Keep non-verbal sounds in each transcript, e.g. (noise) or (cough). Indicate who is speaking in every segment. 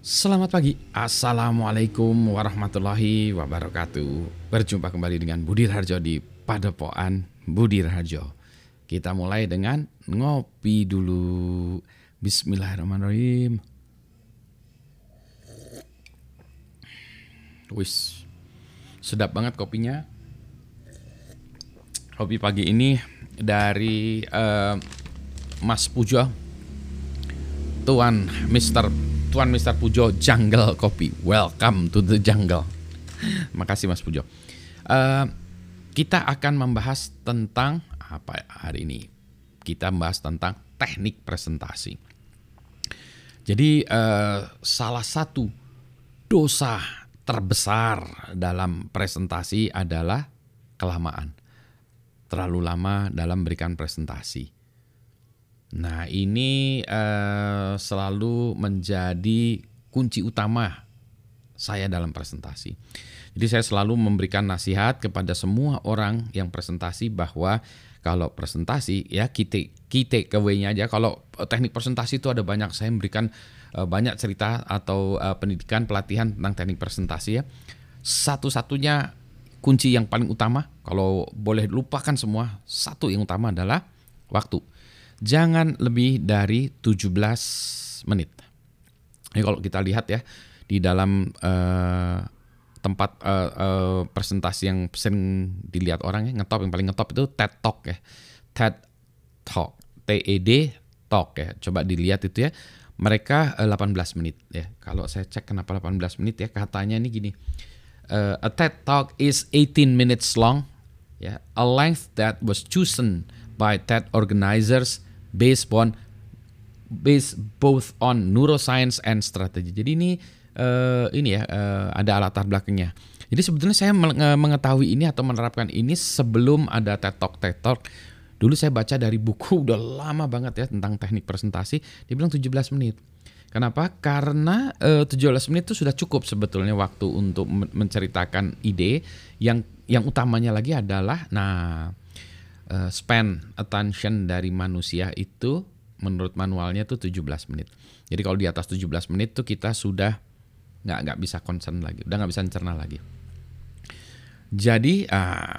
Speaker 1: Selamat pagi, Assalamualaikum warahmatullahi wabarakatuh. Berjumpa kembali dengan Budi Harjo di Padepoan Budi Harjo Kita mulai dengan ngopi dulu. Bismillahirrahmanirrahim. Wis, sedap banget kopinya. Kopi pagi ini dari uh, Mas Pujo. Tuan Mr. Tuan Mr. Pujo Jungle Kopi. Welcome to the jungle. Makasih Mas Pujo. Uh, kita akan membahas tentang apa hari ini? Kita membahas tentang teknik presentasi. Jadi uh, salah satu dosa terbesar dalam presentasi adalah kelamaan. Terlalu lama dalam berikan presentasi Nah, ini uh, selalu menjadi kunci utama saya dalam presentasi. Jadi saya selalu memberikan nasihat kepada semua orang yang presentasi bahwa kalau presentasi ya kita kita kewenya aja. Kalau teknik presentasi itu ada banyak saya memberikan uh, banyak cerita atau uh, pendidikan pelatihan tentang teknik presentasi ya. Satu-satunya kunci yang paling utama kalau boleh lupakan semua satu yang utama adalah waktu jangan lebih dari 17 menit. Ini kalau kita lihat ya di dalam uh, tempat uh, uh, presentasi yang sering dilihat orang ya ngetop yang paling ngetop itu TED Talk ya. TED Talk, T E D Talk ya. Coba dilihat itu ya. Mereka uh, 18 menit ya. Kalau saya cek kenapa 18 menit ya katanya ini gini. Uh, a TED Talk is 18 minutes long ya. A length that was chosen by TED organizers based on based both on neuroscience and strategy. Jadi ini uh, ini ya uh, ada latar belakangnya. Jadi sebetulnya saya mengetahui ini atau menerapkan ini sebelum ada TED Talk TED Talk. Dulu saya baca dari buku (laughs) udah lama banget ya tentang teknik presentasi. Dia bilang 17 menit. Kenapa? Karena uh, 17 menit itu sudah cukup sebetulnya waktu untuk menceritakan ide. Yang yang utamanya lagi adalah nah uh, span attention dari manusia itu menurut manualnya tuh 17 menit. Jadi kalau di atas 17 menit tuh kita sudah nggak nggak bisa concern lagi, udah nggak bisa mencerna lagi. Jadi uh,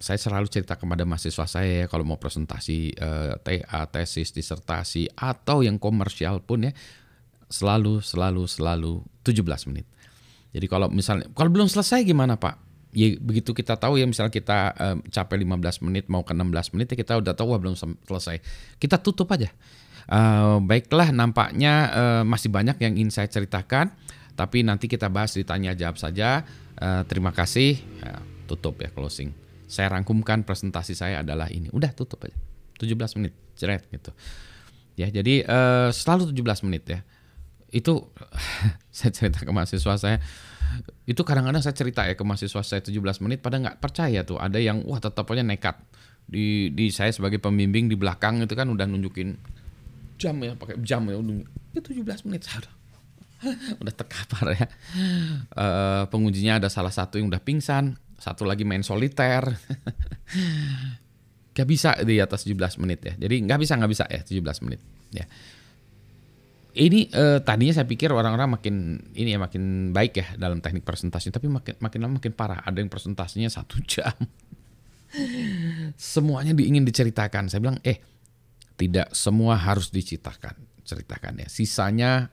Speaker 1: saya selalu cerita kepada mahasiswa saya ya kalau mau presentasi uh, eh, TA, tesis, disertasi atau yang komersial pun ya selalu selalu selalu 17 menit. Jadi kalau misalnya kalau belum selesai gimana Pak? Ya begitu kita tahu ya misal kita uh, capai 15 menit mau ke 16 menit ya kita udah tahu belum selesai. Kita tutup aja. Uh, baiklah nampaknya uh, masih banyak yang ingin saya ceritakan tapi nanti kita bahas ditanya jawab saja. Uh, terima kasih. Uh, tutup ya closing. Saya rangkumkan presentasi saya adalah ini. Udah tutup aja. 17 menit, jeret gitu. Ya, jadi uh, selalu 17 menit ya. Itu (laughs) saya cerita ke mahasiswa saya itu kadang-kadang saya cerita ya ke mahasiswa saya 17 menit pada nggak percaya tuh. Ada yang wah tetap aja nekat. Di di saya sebagai pembimbing di belakang itu kan udah nunjukin jam ya pakai jam ya itu 17 menit saya udah (laughs) udah terkapar ya. Uh, pengujinya ada salah satu yang udah pingsan satu lagi main soliter. (laughs) Gak bisa di atas 17 menit ya. Jadi nggak bisa nggak bisa ya 17 menit ya ini uh, tadinya saya pikir orang-orang makin ini ya makin baik ya dalam teknik presentasi tapi makin makin lama makin parah. Ada yang presentasinya satu (laughs) jam. Semuanya ingin diceritakan. Saya bilang eh tidak semua harus diceritakan ceritakan ya. Sisanya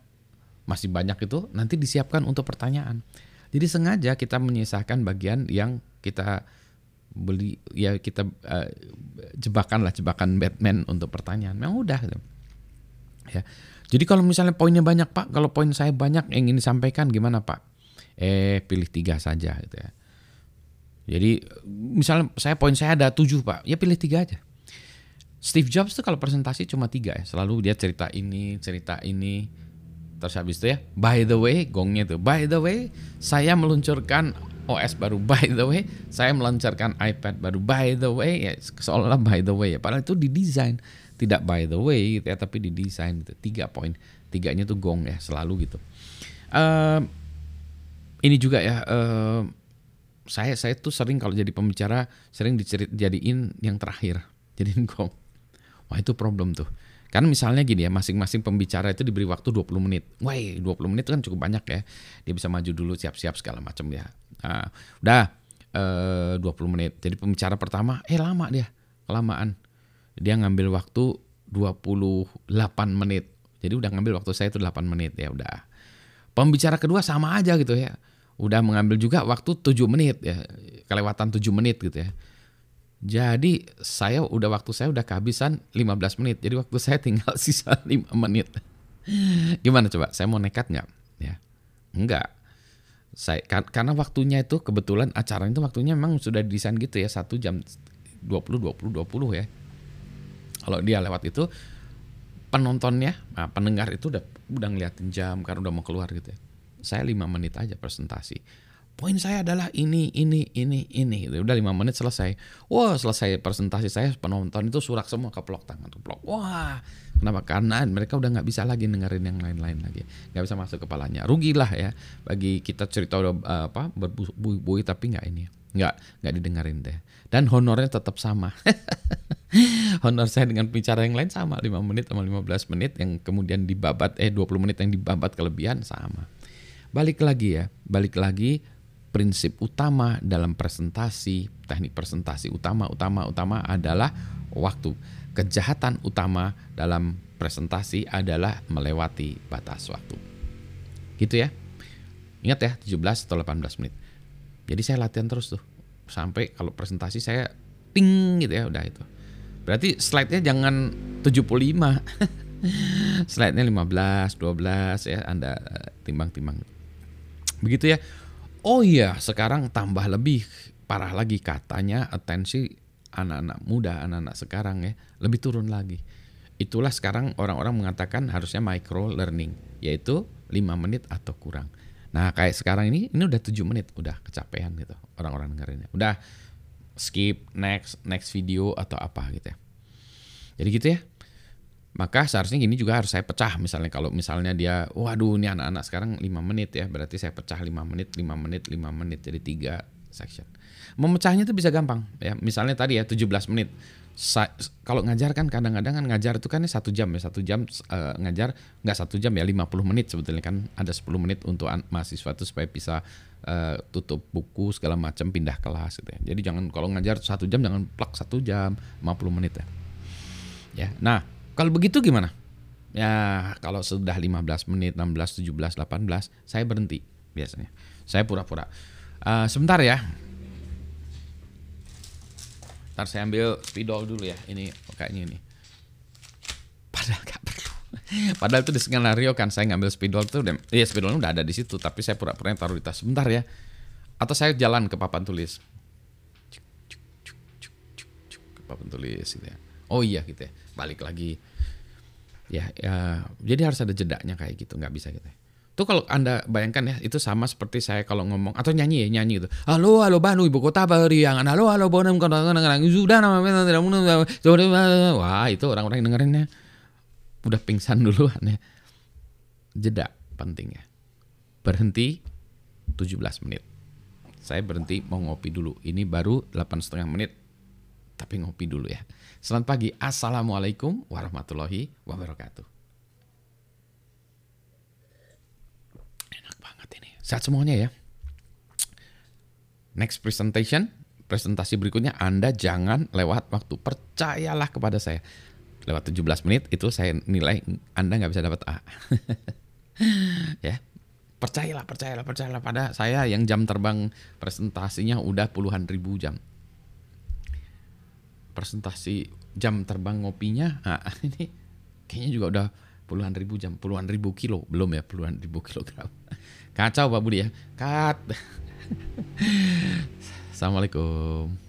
Speaker 1: masih banyak itu nanti disiapkan untuk pertanyaan. Jadi sengaja kita menyisakan bagian yang kita beli ya kita uh, jebakan lah jebakan Batman untuk pertanyaan. Memang udah gitu. ya jadi kalau misalnya poinnya banyak Pak, kalau poin saya banyak yang ingin disampaikan gimana Pak? Eh pilih tiga saja gitu ya. Jadi misalnya saya poin saya ada tujuh Pak, ya pilih tiga aja. Steve Jobs tuh kalau presentasi cuma tiga ya, selalu dia cerita ini, cerita ini, terus habis itu ya, by the way, gongnya tuh, by the way, saya meluncurkan OS baru, by the way, saya meluncurkan iPad baru, by the way, ya seolah-olah by the way ya, padahal itu didesain tidak by the way gitu ya tapi didesain gitu tiga poin tiganya tuh gong ya selalu gitu uh, ini juga ya uh, saya saya tuh sering kalau jadi pembicara sering dicerit jadiin yang terakhir (laughs) jadiin gong wah itu problem tuh Kan misalnya gini ya, masing-masing pembicara itu diberi waktu 20 menit. Wah, 20 menit itu kan cukup banyak ya. Dia bisa maju dulu siap-siap segala macam ya. Nah, udah eh, 20 menit. Jadi pembicara pertama, eh lama dia, kelamaan. Dia ngambil waktu 28 menit. Jadi udah ngambil waktu saya itu 8 menit ya udah. Pembicara kedua sama aja gitu ya. Udah mengambil juga waktu 7 menit ya. Kelewatan 7 menit gitu ya. Jadi saya udah waktu saya udah kehabisan 15 menit. Jadi waktu saya tinggal (laughs) sisa 5 menit. Gimana coba? Saya mau nekat nggak? Ya, enggak. Saya kan, karena waktunya itu kebetulan acara itu waktunya memang sudah desain gitu ya satu jam 20 20 20 ya. Kalau dia lewat itu penontonnya, nah, pendengar itu udah udah ngeliatin jam karena udah mau keluar gitu ya. Saya lima menit aja presentasi poin saya adalah ini, ini, ini, ini. Udah lima menit selesai. Wah selesai presentasi saya penonton itu surak semua keplok tangan keplok. Wah kenapa? Karena mereka udah nggak bisa lagi dengerin yang lain-lain lagi. Nggak bisa masuk kepalanya. Rugilah ya bagi kita cerita udah uh, apa berbui-bui tapi nggak ini. Nggak nggak didengerin deh. Dan honornya tetap sama. (laughs) (laughs) honor saya dengan bicara yang lain sama 5 menit sama 15 menit yang kemudian dibabat eh 20 menit yang dibabat kelebihan sama. Balik lagi ya, balik lagi prinsip utama dalam presentasi, teknik presentasi utama, utama, utama adalah waktu. Kejahatan utama dalam presentasi adalah melewati batas waktu. Gitu ya. Ingat ya, 17 atau 18 menit. Jadi saya latihan terus tuh. Sampai kalau presentasi saya ting gitu ya, udah itu. Berarti slide-nya jangan 75. (laughs) slide-nya 15, 12 ya, Anda timbang-timbang. Begitu ya. Oh iya, sekarang tambah lebih parah lagi katanya atensi anak-anak muda, anak-anak sekarang ya, lebih turun lagi. Itulah sekarang orang-orang mengatakan harusnya micro learning, yaitu 5 menit atau kurang. Nah, kayak sekarang ini ini udah 7 menit, udah kecapean gitu orang-orang dengerinnya. Udah skip next next video atau apa gitu ya. Jadi gitu ya. Maka seharusnya gini juga harus saya pecah misalnya. Kalau misalnya dia waduh ini anak-anak sekarang 5 menit ya. Berarti saya pecah 5 menit 5 menit 5 menit. Jadi tiga section. Memecahnya itu bisa gampang ya. Misalnya tadi ya 17 menit Kalau ngajar kan kadang-kadang kan ngajar itu kan satu jam ya satu jam uh, ngajar nggak satu jam ya 50 menit sebetulnya kan ada 10 menit untuk mahasiswa itu supaya bisa uh, tutup buku segala macam pindah kelas gitu ya jadi jangan kalau ngajar satu jam jangan plak satu jam 50 menit ya ya nah kalau begitu gimana? Ya kalau sudah 15 menit, 16, 17, 18, saya berhenti biasanya. Saya pura-pura. Uh, sebentar ya. Ntar saya ambil spidol dulu ya. Ini kayaknya ini. Padahal gak perlu. (laughs) Padahal itu di skenario kan saya ngambil spidol tuh iya spidolnya udah ada di situ, tapi saya pura-pura taruh di tas. Sebentar ya. Atau saya jalan ke papan tulis. Ke papan tulis gitu ya. Oh iya gitu ya balik lagi ya, ya jadi harus ada jedanya kayak gitu nggak bisa gitu tuh kalau anda bayangkan ya itu sama seperti saya kalau ngomong atau nyanyi ya nyanyi itu halo halo Bandung ibu kota beriangan halo halo Bonem sudah wah itu orang-orang yang dengerinnya udah pingsan duluan ya. Jeda penting ya. Berhenti 17 menit. Saya berhenti mau ngopi dulu. Ini baru 8 setengah menit tapi ngopi dulu ya. Selamat pagi. Assalamualaikum warahmatullahi wabarakatuh. Enak banget ini. Sehat semuanya ya. Next presentation, presentasi berikutnya Anda jangan lewat waktu. Percayalah kepada saya. Lewat 17 menit itu saya nilai Anda nggak bisa dapat A. (laughs) ya, percayalah, percayalah, percayalah pada saya yang jam terbang presentasinya udah puluhan ribu jam presentasi jam terbang ngopinya nah, (laughs) ini kayaknya juga udah puluhan ribu jam puluhan ribu kilo belum ya puluhan ribu kilogram kacau Pak Budi ya. Kat. (laughs) Assalamualaikum